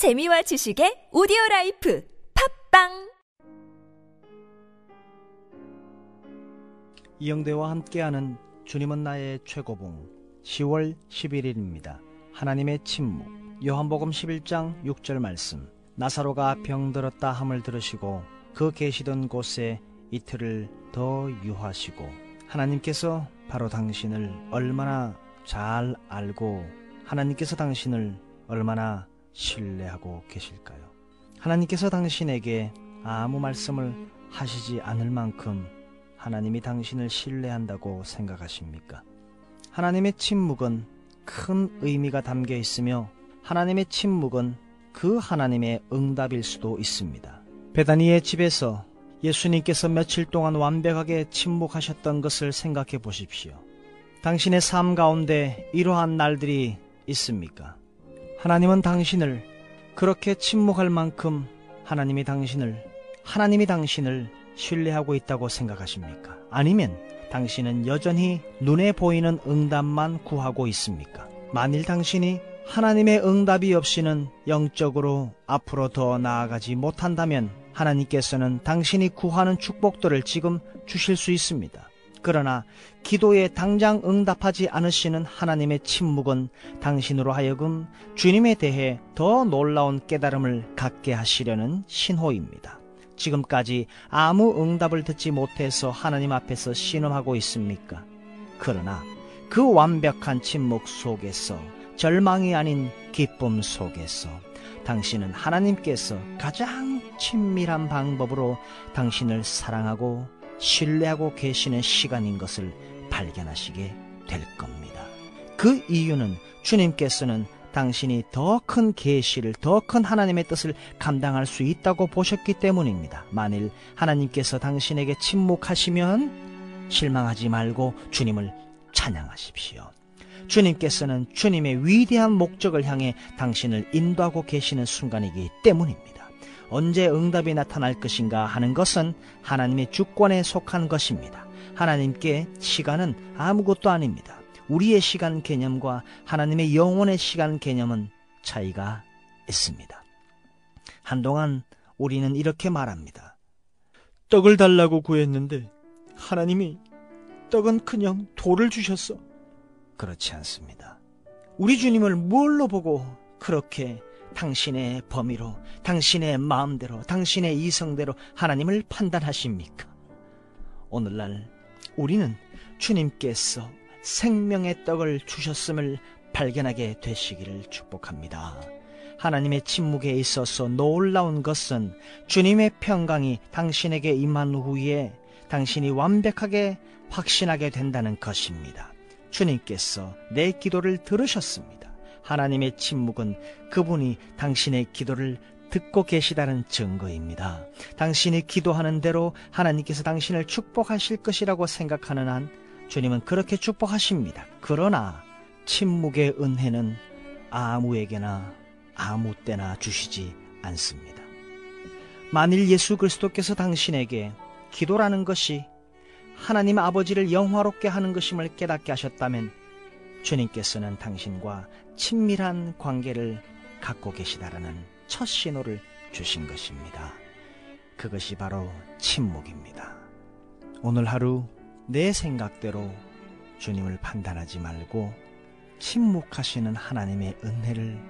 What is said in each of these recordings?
재미와 지식의 오디오 라이프 팟빵 이영대와 함께하는 주님은 나의 최고봉 10월 11일입니다. 하나님의 침묵 요한복음 11장 6절 말씀 나사로가 병들었다 함을 들으시고 그 계시던 곳에 이틀을 더 유하시고 하나님께서 바로 당신을 얼마나 잘 알고 하나님께서 당신을 얼마나 신뢰하고 계실까요? 하나님께서 당신에게 아무 말씀을 하시지 않을 만큼 하나님이 당신을 신뢰한다고 생각하십니까? 하나님의 침묵은 큰 의미가 담겨 있으며 하나님의 침묵은 그 하나님의 응답일 수도 있습니다. 베다니의 집에서 예수님께서 며칠 동안 완벽하게 침묵하셨던 것을 생각해 보십시오. 당신의 삶 가운데 이러한 날들이 있습니까? 하나님은 당신을 그렇게 침묵할 만큼 하나님이 당신을 하나님이 당신을 신뢰하고 있다고 생각하십니까? 아니면 당신은 여전히 눈에 보이는 응답만 구하고 있습니까? 만일 당신이 하나님의 응답이 없이는 영적으로 앞으로 더 나아가지 못한다면 하나님께서는 당신이 구하는 축복들을 지금 주실 수 있습니다. 그러나 기도에 당장 응답하지 않으시는 하나님의 침묵은 당신으로 하여금 주님에 대해 더 놀라운 깨달음을 갖게 하시려는 신호입니다. 지금까지 아무 응답을 듣지 못해서 하나님 앞에서 신음하고 있습니까? 그러나 그 완벽한 침묵 속에서 절망이 아닌 기쁨 속에서 당신은 하나님께서 가장 친밀한 방법으로 당신을 사랑하고 신뢰하고 계시는 시간인 것을 발견하시게 될 겁니다. 그 이유는 주님께서는 당신이 더 큰 계시를 더 큰 하나님의 뜻을 감당할 수 있다고 보셨기 때문입니다. 만일 하나님께서 당신에게 침묵하시면 실망하지 말고 주님을 찬양하십시오. 주님께서는 주님의 위대한 목적을 향해 당신을 인도하고 계시는 순간이기 때문입니다. 언제 응답이 나타날 것인가 하는 것은 하나님의 주권에 속한 것입니다. 하나님께 시간은 아무것도 아닙니다. 우리의 시간 개념과 하나님의 영혼의 시간 개념은 차이가 있습니다. 한동안 우리는 이렇게 말합니다. 떡을 달라고 구했는데 하나님이 떡은 그냥 돌을 주셨어. 그렇지 않습니다. 우리 주님을 뭘로 보고 그렇게 당신의 범위로, 당신의 마음대로, 당신의 이성대로 하나님을 판단하십니까? 오늘날 우리는 주님께서 생명의 떡을 주셨음을 발견하게 되시기를 축복합니다. 하나님의 침묵에 있어서 놀라운 것은 주님의 평강이 당신에게 임한 후에 당신이 완벽하게 확신하게 된다는 것입니다. 주님께서 내 기도를 들으셨습니다. 하나님의 침묵은 그분이 당신의 기도를 듣고 계시다는 증거입니다. 당신이 기도하는 대로 하나님께서 당신을 축복하실 것이라고 생각하는 한 주님은 그렇게 축복하십니다. 그러나 침묵의 은혜는 아무에게나 아무 때나 주시지 않습니다. 만일 예수 그리스도께서 당신에게 기도라는 것이 하나님 아버지를 영화롭게 하는 것임을 깨닫게 하셨다면 주님께서는 당신과 친밀한 관계를 갖고 계시다라는 첫 신호를 주신 것입니다. 그것이 바로 침묵입니다. 오늘 하루 내 생각대로 주님을 판단하지 말고 침묵하시는 하나님의 은혜를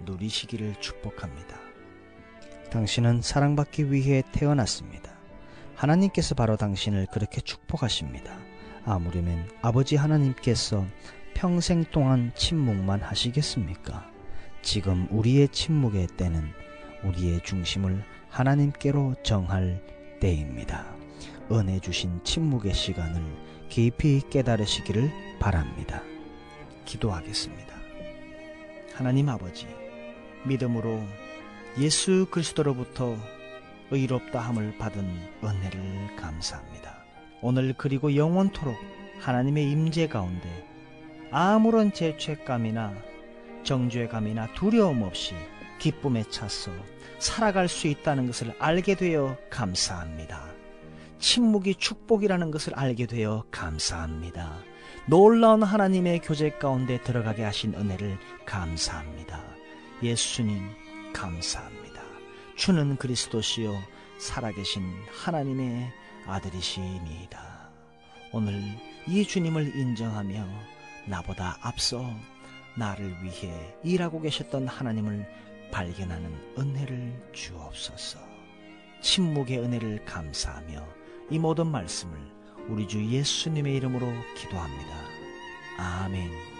누리시기를 축복합니다. 당신은 사랑받기 위해 태어났습니다. 하나님께서 바로 당신을 그렇게 축복하십니다. 아무려면 아버지 하나님께서 평생 동안 침묵만 하시겠습니까? 지금 우리의 침묵의 때는 우리의 중심을 하나님께로 정할 때입니다. 은혜 주신 침묵의 시간을 깊이 깨달으시기를 바랍니다. 기도하겠습니다. 하나님 아버지, 믿음으로 예수 그리스도로부터 의롭다 함을 받은 은혜를 감사합니다. 오늘 그리고 영원토록 하나님의 임재 가운데 아무런 죄책감이나 정죄감이나 두려움 없이 기쁨에 차서 살아갈 수 있다는 것을 알게 되어 감사합니다. 침묵이 축복이라는 것을 알게 되어 감사합니다. 놀라운 하나님의 교제 가운데 들어가게 하신 은혜를 감사합니다. 예수님, 감사합니다. 주는 그리스도시요 살아계신 하나님의 아들이시니이다. 오늘 이 주님을 인정하며 나보다 앞서 나를 위해 일하고 계셨던 하나님을 발견하는 은혜를 주옵소서. 침묵의 은혜를 감사하며 이 모든 말씀을 우리 주 예수님의 이름으로 기도합니다. 아멘.